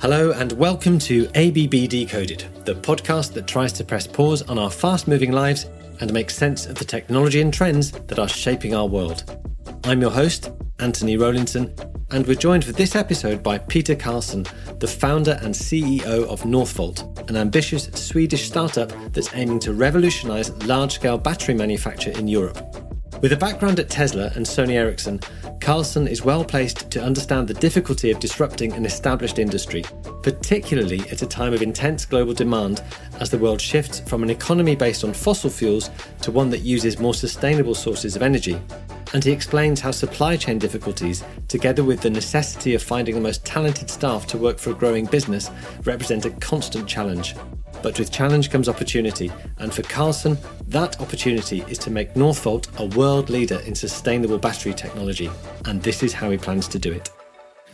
Hello, and welcome to ABB Decoded, the podcast that tries to press pause on our fast moving lives and make sense of the technology and trends that are shaping our world. I'm your host, Anthony Rowlinson, and we're joined for this episode by Peter Carlsson, the founder and CEO of Northvolt, an ambitious Swedish startup that's aiming to revolutionize large scale battery manufacture in Europe. With a background at Tesla and Sony Ericsson, Carlsson is well placed to understand the difficulty of disrupting an established industry, particularly at a time of intense global demand as the world shifts from an economy based on fossil fuels to one that uses more sustainable sources of energy. And he explains how supply chain difficulties, together with the necessity of finding the most talented staff to work for a growing business, represent a constant challenge. But with challenge comes opportunity, and for Carlsson, that opportunity is to make Northvolt a world leader in sustainable battery technology. And this is how he plans to do it.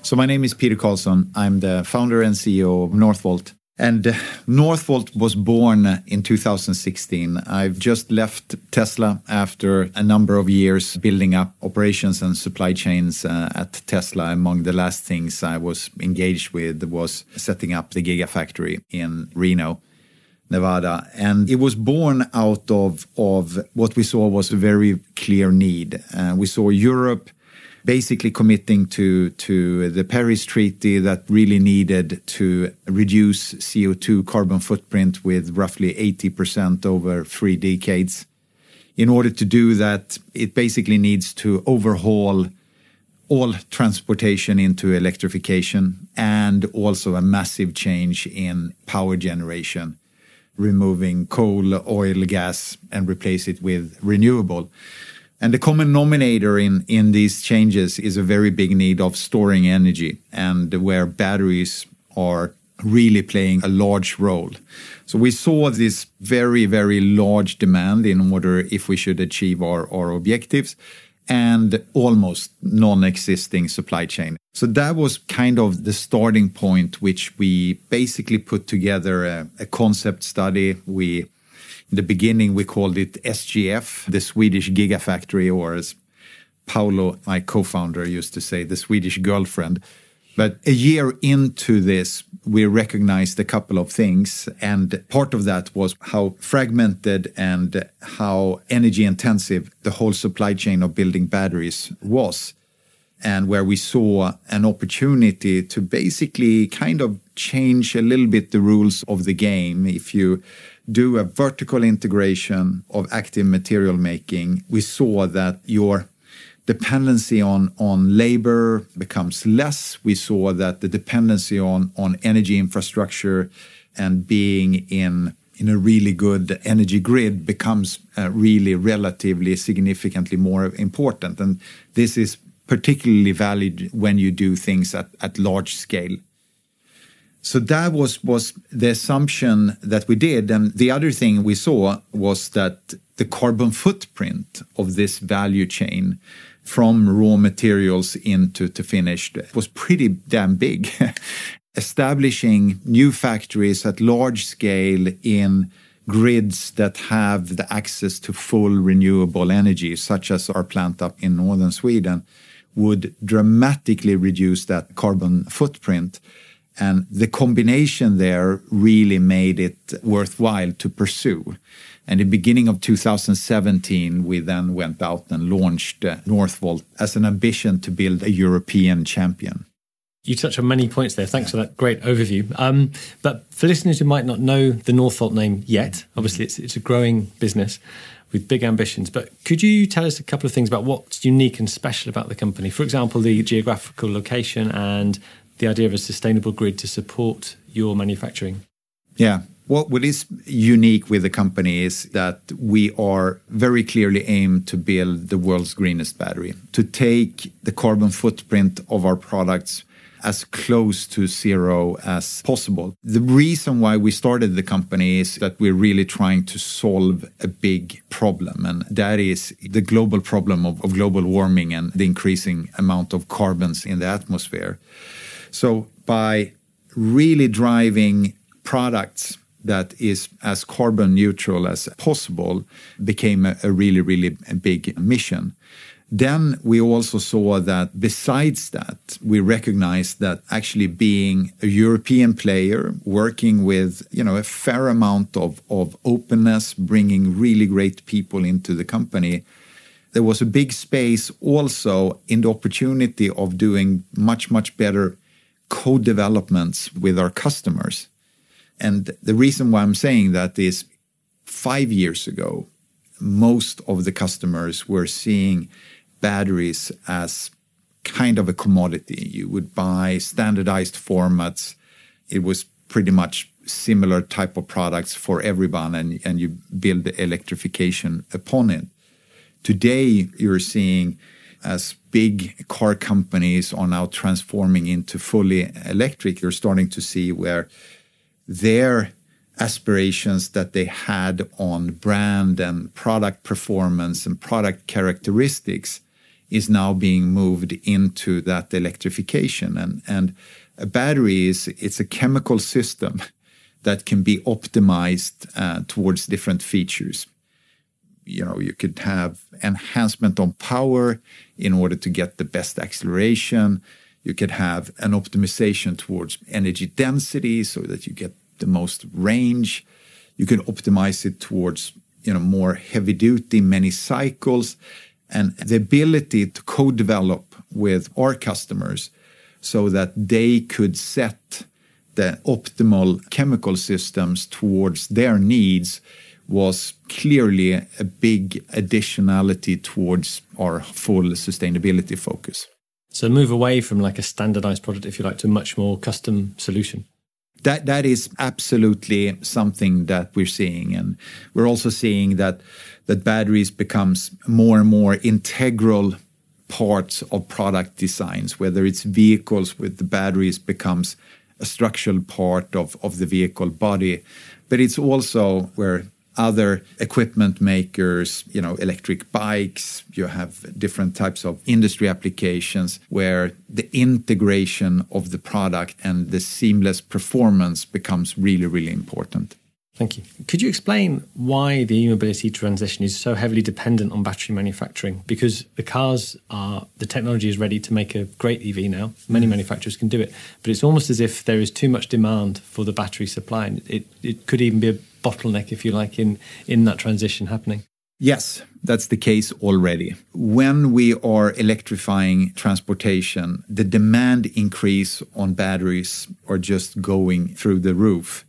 So, my name is Peter Carlsson. I'm the founder and CEO of Northvolt. And uh, Northvolt was born in 2016. I've just left Tesla after a number of years building up operations and supply chains uh, at Tesla. Among the last things I was engaged with was setting up the Gigafactory in Reno. Nevada. And it was born out of, of what we saw was a very clear need. Uh, we saw Europe basically committing to, to the Paris Treaty that really needed to reduce CO2 carbon footprint with roughly 80% over three decades. In order to do that, it basically needs to overhaul all transportation into electrification and also a massive change in power generation removing coal, oil, gas, and replace it with renewable. And the common denominator in, in these changes is a very big need of storing energy and where batteries are really playing a large role. So we saw this very, very large demand in order if we should achieve our, our objectives and almost non-existing supply chain. So that was kind of the starting point, which we basically put together a, a concept study. We, in the beginning, we called it SGF, the Swedish Gigafactory, or as Paolo, my co-founder, used to say, the Swedish girlfriend. But a year into this, we recognized a couple of things. And part of that was how fragmented and how energy intensive the whole supply chain of building batteries was. And where we saw an opportunity to basically kind of change a little bit the rules of the game. If you do a vertical integration of active material making, we saw that your dependency on, on labor becomes less. We saw that the dependency on, on energy infrastructure and being in, in a really good energy grid becomes uh, really relatively significantly more important. And this is particularly valid when you do things at, at large scale. So that was, was the assumption that we did. And the other thing we saw was that the carbon footprint of this value chain from raw materials into to finished was pretty damn big. Establishing new factories at large scale in grids that have the access to full renewable energy, such as our plant up in northern Sweden, would dramatically reduce that carbon footprint. And the combination there really made it worthwhile to pursue. And in the beginning of 2017, we then went out and launched uh, Northvolt as an ambition to build a European champion. You touched on many points there. Thanks for that great overview. Um, but for listeners who might not know the Northvolt name yet, obviously it's, it's a growing business with big ambitions. But could you tell us a couple of things about what's unique and special about the company? For example, the geographical location and the idea of a sustainable grid to support your manufacturing. Yeah, what, what is unique with the company is that we are very clearly aimed to build the world's greenest battery, to take the carbon footprint of our products as close to zero as possible. The reason why we started the company is that we're really trying to solve a big problem, and that is the global problem of, of global warming and the increasing amount of carbons in the atmosphere. So, by really driving products that is as carbon neutral as possible became a, a really, really big mission. Then we also saw that besides that, we recognized that actually being a European player, working with you know a fair amount of, of openness, bringing really great people into the company, there was a big space also in the opportunity of doing much, much better co-developments with our customers. And the reason why I'm saying that is five years ago, most of the customers were seeing batteries as kind of a commodity. You would buy standardized formats. It was pretty much similar type of products for everyone, and, and you build the electrification upon it. Today, you're seeing as big car companies are now transforming into fully electric, you're starting to see where their aspirations that they had on brand and product performance and product characteristics is now being moved into that electrification. And and a battery is it's a chemical system that can be optimized uh, towards different features you know you could have enhancement on power in order to get the best acceleration you could have an optimization towards energy density so that you get the most range. You can optimize it towards you know more heavy duty, many cycles, and the ability to co-develop with our customers so that they could set the optimal chemical systems towards their needs was clearly a big additionality towards our full sustainability focus. So move away from like a standardized product, if you like, to a much more custom solution that that is absolutely something that we're seeing and we're also seeing that that batteries becomes more and more integral parts of product designs whether it's vehicles with the batteries becomes a structural part of, of the vehicle body but it's also where other equipment makers, you know, electric bikes, you have different types of industry applications where the integration of the product and the seamless performance becomes really, really important. Thank you. Could you explain why the e-mobility transition is so heavily dependent on battery manufacturing? Because the cars are the technology is ready to make a great EV now. Many mm. manufacturers can do it, but it's almost as if there is too much demand for the battery supply, and it it could even be a bottleneck, if you like, in in that transition happening. Yes, that's the case already. When we are electrifying transportation, the demand increase on batteries are just going through the roof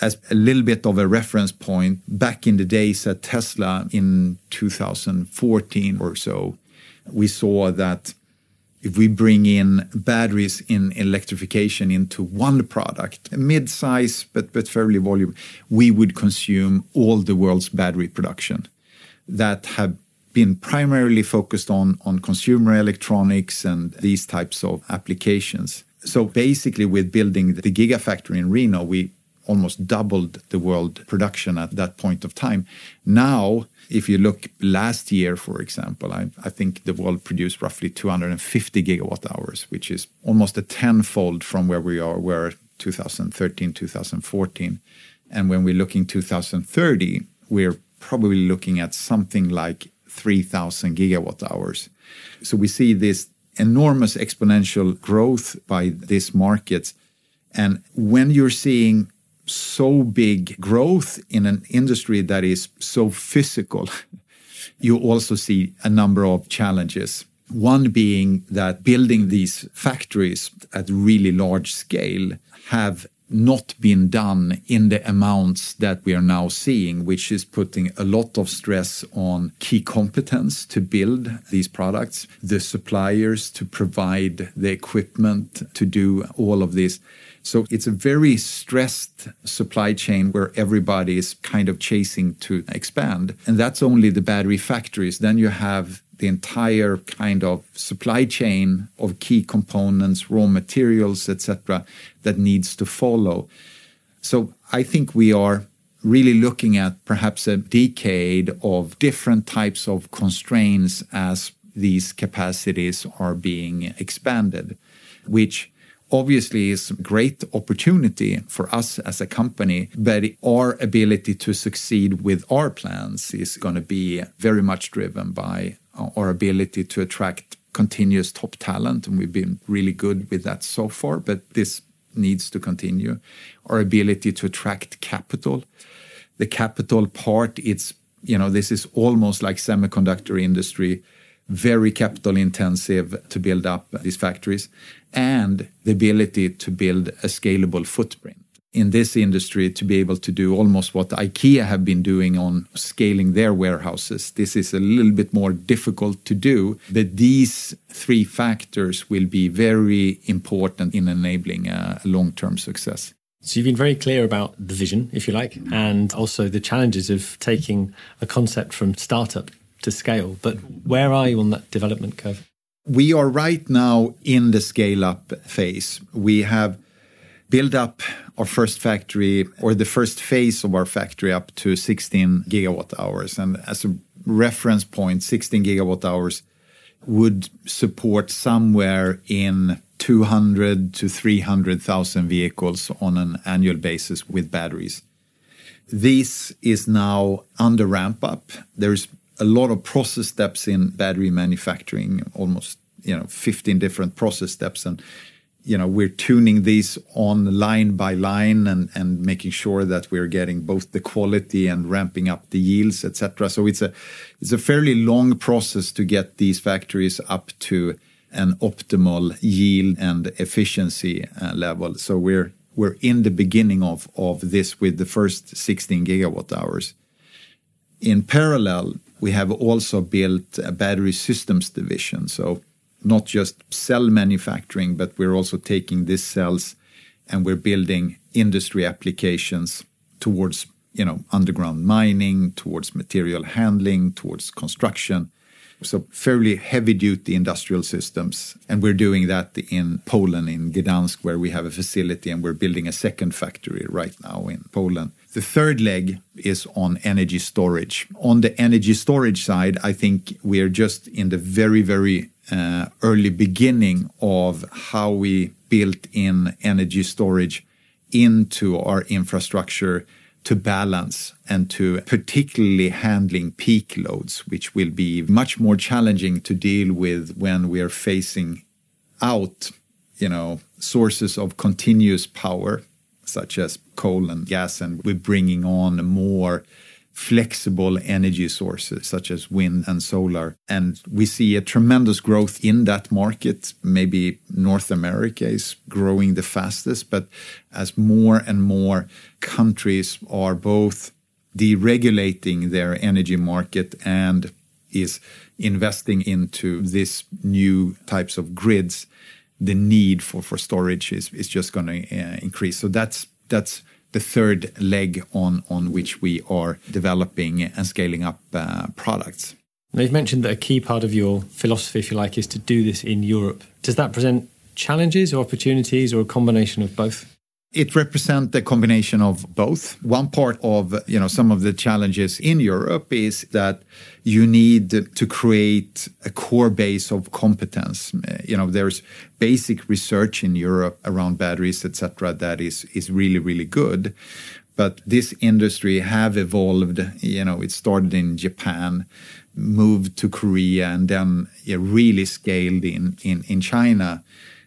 as a little bit of a reference point, back in the days at Tesla in 2014 or so, we saw that if we bring in batteries in electrification into one product, mid-size but, but fairly volume, we would consume all the world's battery production that have been primarily focused on, on consumer electronics and these types of applications. So basically, with building the Gigafactory in Reno, we almost doubled the world production at that point of time. Now, if you look last year, for example, I, I, think the world produced roughly 250 gigawatt hours, which is almost a tenfold from where we are, where 2013, 2014. And when we're looking 2030, we're probably looking at something like 3,000 gigawatt hours. So we see this enormous exponential growth by this market. And when you're seeing so big growth in an industry that is so physical, you also see a number of challenges. One being that building these factories at really large scale have not been done in the amounts that we are now seeing, which is putting a lot of stress on key competence to build these products, the suppliers to provide the equipment to do all of this. So it's a very stressed supply chain where everybody is kind of chasing to expand. And that's only the battery factories. Then you have the entire kind of supply chain of key components, raw materials, etc., that needs to follow. So I think we are really looking at perhaps a decade of different types of constraints as these capacities are being expanded, which obviously is a great opportunity for us as a company, but our ability to succeed with our plans is going to be very much driven by our ability to attract continuous top talent, and we've been really good with that so far, but this needs to continue. Our ability to attract capital. The capital part, it's, you know, this is almost like semiconductor industry, very capital intensive to build up these factories, and the ability to build a scalable footprint in this industry to be able to do almost what IKEA have been doing on scaling their warehouses. This is a little bit more difficult to do, but these three factors will be very important in enabling a long-term success. So you've been very clear about the vision, if you like, and also the challenges of taking a concept from startup to scale. But where are you on that development curve? We are right now in the scale up phase. We have built up our first factory or the first phase of our factory up to 16 gigawatt hours. And as a reference point, 16 gigawatt hours would support somewhere in 200 to 300,000 vehicles on an annual basis with batteries. This is now under ramp up. There's a lot of process steps in battery manufacturing, almost you know 15 different process steps. And you know we're tuning these on line by line and and making sure that we're getting both the quality and ramping up the yields etc so it's a it's a fairly long process to get these factories up to an optimal yield and efficiency uh, level. So we're we're in the beginning of of this with the first 16 gigawatt hours. In parallel we have also built a battery systems division so not just cell manufacturing, but we're also taking these cells and we're building industry applications towards you know underground mining, towards material handling, towards construction. So fairly heavy duty industrial systems. And we're doing that in Poland, in Gdansk, where we have a facility and we're building a second factory right now in Poland. The third leg is on energy storage. On the energy storage side, I think we're just in the very, very uh, early beginning of how we built in energy storage into our infrastructure to balance and to particularly handling peak loads, which will be much more challenging to deal with when we are facing out, you know, sources of continuous power, such as coal and gas, and we're bringing on more flexible energy sources such as wind and solar. And we see a tremendous growth in that market. Maybe North America is growing the fastest, but as more and more countries are both deregulating their energy market and is investing into this new types of grids, the need for, for storage is, is just going to uh, increase. So that's that's the third leg on, on which we are developing and scaling up uh, products. Now, you've mentioned that a key part of your philosophy, if you like, is to do this in Europe. Does that present challenges or opportunities or a combination of both? It represents the combination of both. One part of you know some of the challenges in Europe is that you need to create a core base of competence. You know, there's basic research in Europe around batteries, etc., that is is really really good. But this industry have evolved. You know, it started in Japan, moved to Korea, and then really scaled in in in China,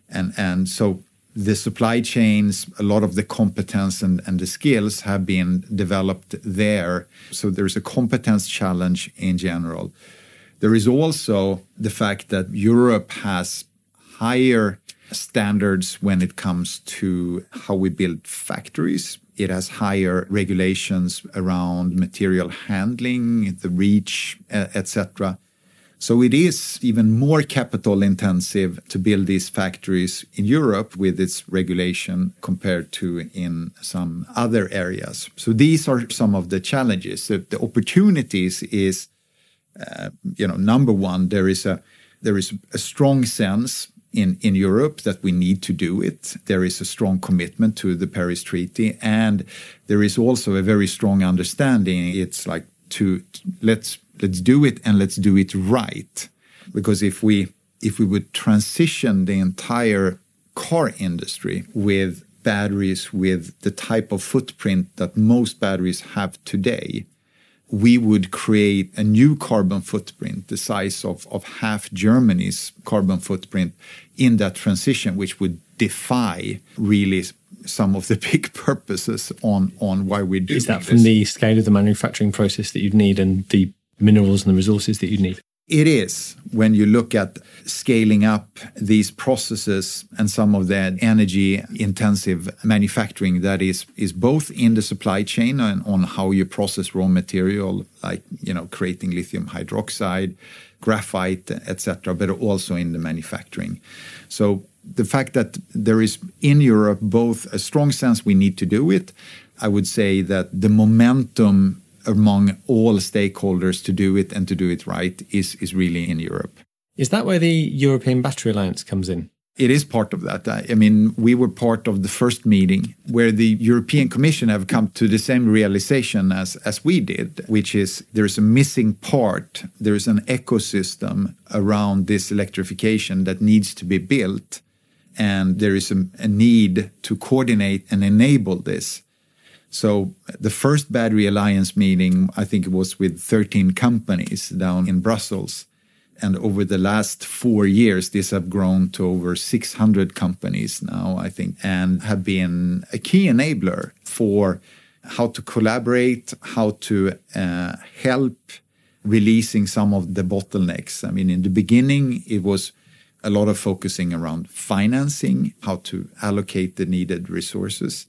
and and so the supply chains, a lot of the competence and, and the skills have been developed there. So there's a competence challenge in general. There is also the fact that Europe has higher standards when it comes to how we build factories. It has higher regulations around material handling, the REACH, etc. So it is even more capital intensive to build these factories in Europe with its regulation compared to in some other areas. So these are some of the challenges. The, the opportunities is, uh, you know, number one, there is a there is a strong sense in, in Europe that we need to do it. There is a strong commitment to the Paris Treaty, and there is also a very strong understanding. It's like to let's let's do it and let's do it right. Because if we if we would transition the entire car industry with batteries with the type of footprint that most batteries have today, we would create a new carbon footprint, the size of, of half Germany's carbon footprint in that transition, which would defy really some of the big purposes on, on why we do Is that from the scale of the manufacturing process that you'd need and the minerals and the resources that you'd need? It is when you look at scaling up these processes and some of the energy intensive manufacturing that is is both in the supply chain and on how you process raw material like you know creating lithium hydroxide graphite etc but also in the manufacturing so the fact that there is in Europe both a strong sense we need to do it I would say that the momentum among all stakeholders to do it and to do it right is, is really in Europe. Is that where the European Battery Alliance comes in? It is part of that. I mean, we were part of the first meeting where the European Commission have come to the same realization as, as we did, which is there's a missing part. There's an ecosystem around this electrification that needs to be built. And there is a, a need to coordinate and enable this. So the first Battery Alliance meeting, I think it was with 13 companies down in Brussels. And over the last four years, this have grown to over 600 companies now, I think, and have been a key enabler for how to collaborate, how to uh, help releasing some of the bottlenecks. I mean, in the beginning, it was a lot of focusing around financing, how to allocate the needed resources.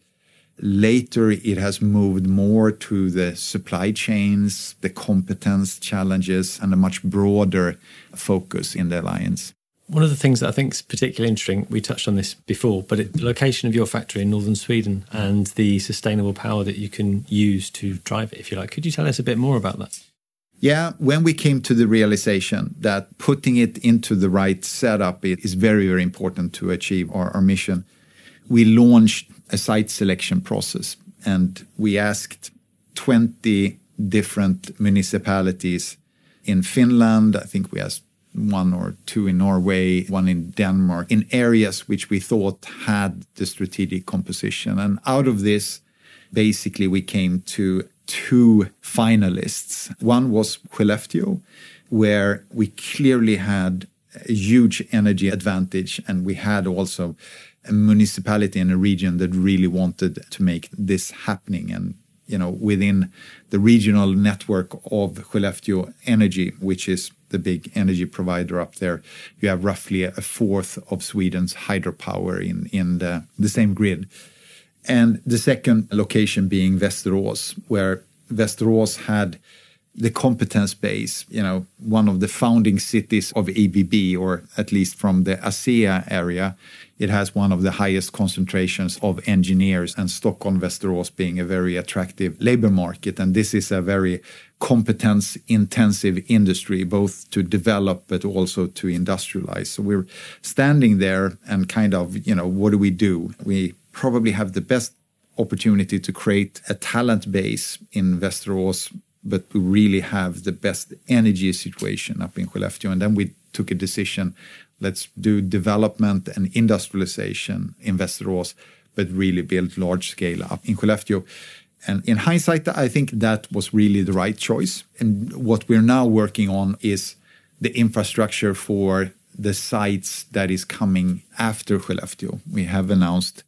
Later, it has moved more to the supply chains, the competence challenges, and a much broader focus in the alliance. One of the things that I think is particularly interesting, we touched on this before, but it, the location of your factory in northern Sweden and the sustainable power that you can use to drive it, if you like. Could you tell us a bit more about that? Yeah, when we came to the realization that putting it into the right setup is very, very important to achieve our, our mission, we launched a site selection process and we asked 20 different municipalities in Finland. I think we asked one or two in Norway, one in Denmark, in areas which we thought had the strategic composition. And out of this, basically, we came to two finalists. One was Skellefteå, where we clearly had a huge energy advantage, and we had also a municipality in a region that really wanted to make this happening. And you know within the regional network of Skellefteå Energy which is the big energy provider up there you have roughly a fourth of Sweden's hydropower in in the, the same grid. And the second location being Västerås where Västerås had the competence base, you know, one of the founding cities of ABB, or at least from the ASEA area, it has one of the highest concentrations of engineers, and Stockholm Västerås being a very attractive labor market. And this is a very competence intensive industry, both to develop but also to industrialize. So we're standing there and kind of, you know, what do we do? We probably have the best opportunity to create a talent base in Västerås but we really have the best energy situation up in Skellefteå. And then we took a decision let's do development and industrialization in Västerås, but really build large scale up in Skellefteå. And in hindsight, I think that was really the right choice. And what we're now working on is the infrastructure for the sites that is coming after Skellefteå. We have announced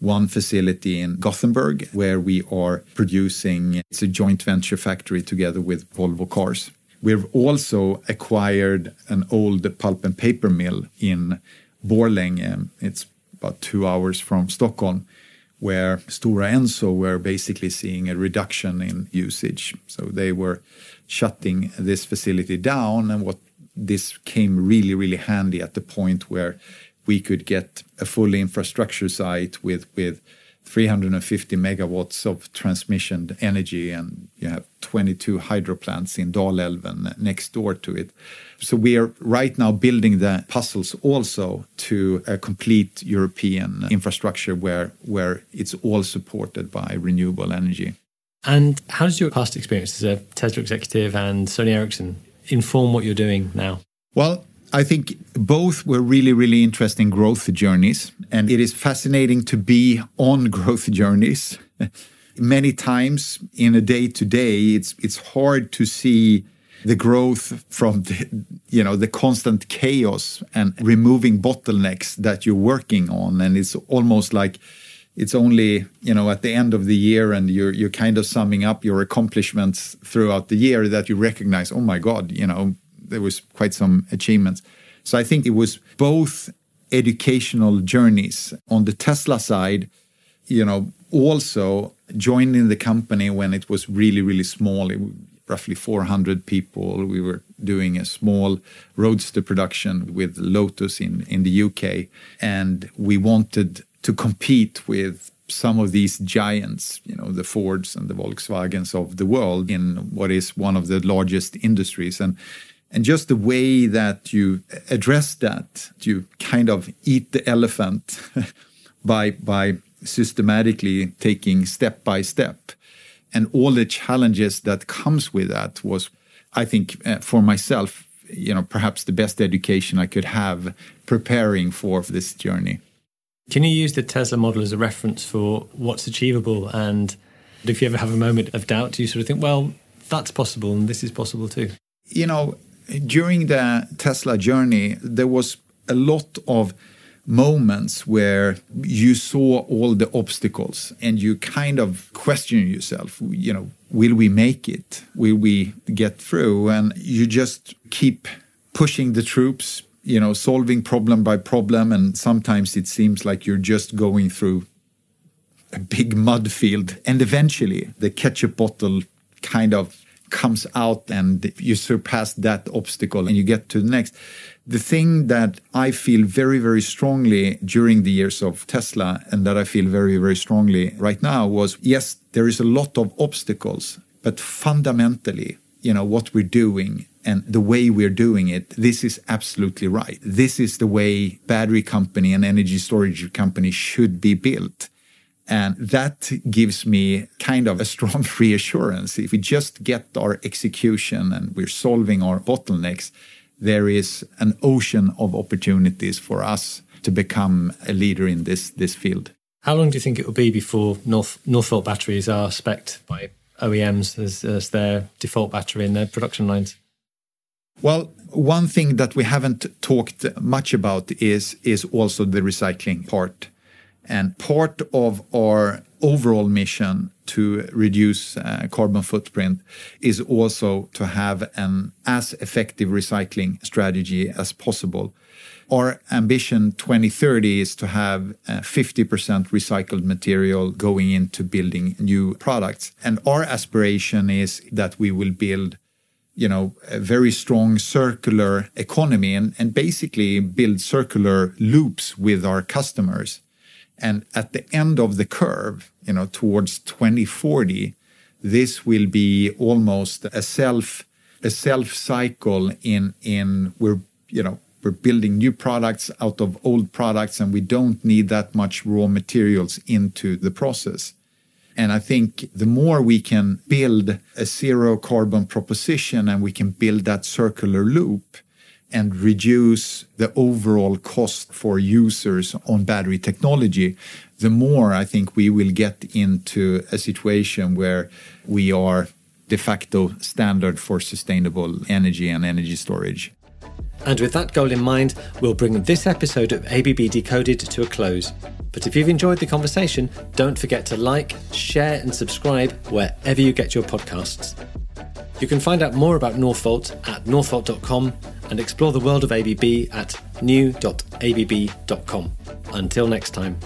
one facility in Gothenburg where we are producing, it's a joint venture factory together with Volvo Cars. We've also acquired an old pulp and paper mill in Borlänge. It's about two hours from Stockholm, where Stora Enso were basically seeing a reduction in usage. So they were shutting this facility down, and what this came really, really handy at the point where we could get a full infrastructure site with with 350 megawatts of transmission energy, and you have 22 hydro plants in Dalälven next door to it. So we are right now building the puzzles also to a complete European infrastructure where where it's all supported by renewable energy. And how does your past experience as a uh, Tesla executive and Sony Ericsson inform what you're doing now? Well, I think both were really, really interesting growth journeys. And it is fascinating to be on growth journeys. many times in a day to day, it's it's hard to see the growth from the, you know the constant chaos and removing bottlenecks that you're working on, and it's almost like it's only you know at the end of the year and you're you're kind of summing up your accomplishments throughout the year that you recognize oh my god you know there was quite some achievements. So i think it was both educational journeys on the tesla side you know also joining the company when it was really really small. It, roughly 400 people. We were doing a small roadster production with lotus in in the uk and we wanted to compete with some of these giants, you know, the Fords and the Volkswagens of the world in what is one of the largest industries. And and just the way that you address that, you kind of eat the elephant by by systematically taking step by step. And all the challenges that comes with that was, I think, uh, for myself, you know, perhaps the best education I could have preparing for this journey. Can you use the Tesla model as a reference for what's achievable? And if you ever have a moment of doubt, do you sort of think, well, that's possible and this is possible too? You know, during the Tesla journey, there was a lot of moments where you saw all the obstacles and you kind of question yourself, you know, will we make it? Will we get through? And you just keep pushing the troops, you know solving problem by problem and sometimes it seems like you're just going through a big mud field and eventually the ketchup bottle kind of comes out and you surpass that obstacle and you get to the next the thing that i feel very very strongly during the years of tesla and that i feel very very strongly right now was yes there is a lot of obstacles but fundamentally you know what we're doing and the way we're doing it, this is absolutely right. This is the way battery company and energy storage company should be built. And that gives me kind of a strong reassurance. If we just get our execution and we're solving our bottlenecks, there is an ocean of opportunities for us to become a leader in this, this field. How long do you think it will be before North, Northvolt batteries are spec'd by OEMs as, as their default battery in their production lines? Well, one thing that we haven't talked much about is is also the recycling part. And part of our overall mission to reduce uh, carbon footprint is also to have an as effective recycling strategy as possible. Our ambition 2030 is to have uh, 50% recycled material going into building new products. And our aspiration is that we will build you know a very strong circular economy and, and basically build circular loops with our customers and at the end of the curve you know towards 2040 this will be almost a self a self cycle in in we're you know we're building new products out of old products and we don't need that much raw materials into the process. And I think the more we can build a zero carbon proposition and we can build that circular loop and reduce the overall cost for users on battery technology, the more I think we will get into a situation where we are de facto standard for sustainable energy and energy storage. And with that goal in mind, we'll bring this episode of ABB Decoded to a close. But if you've enjoyed the conversation, don't forget to like, share, and subscribe wherever you get your podcasts. You can find out more about Northvolt at northvolt.com and explore the world of ABB at new.abb.com. Until next time.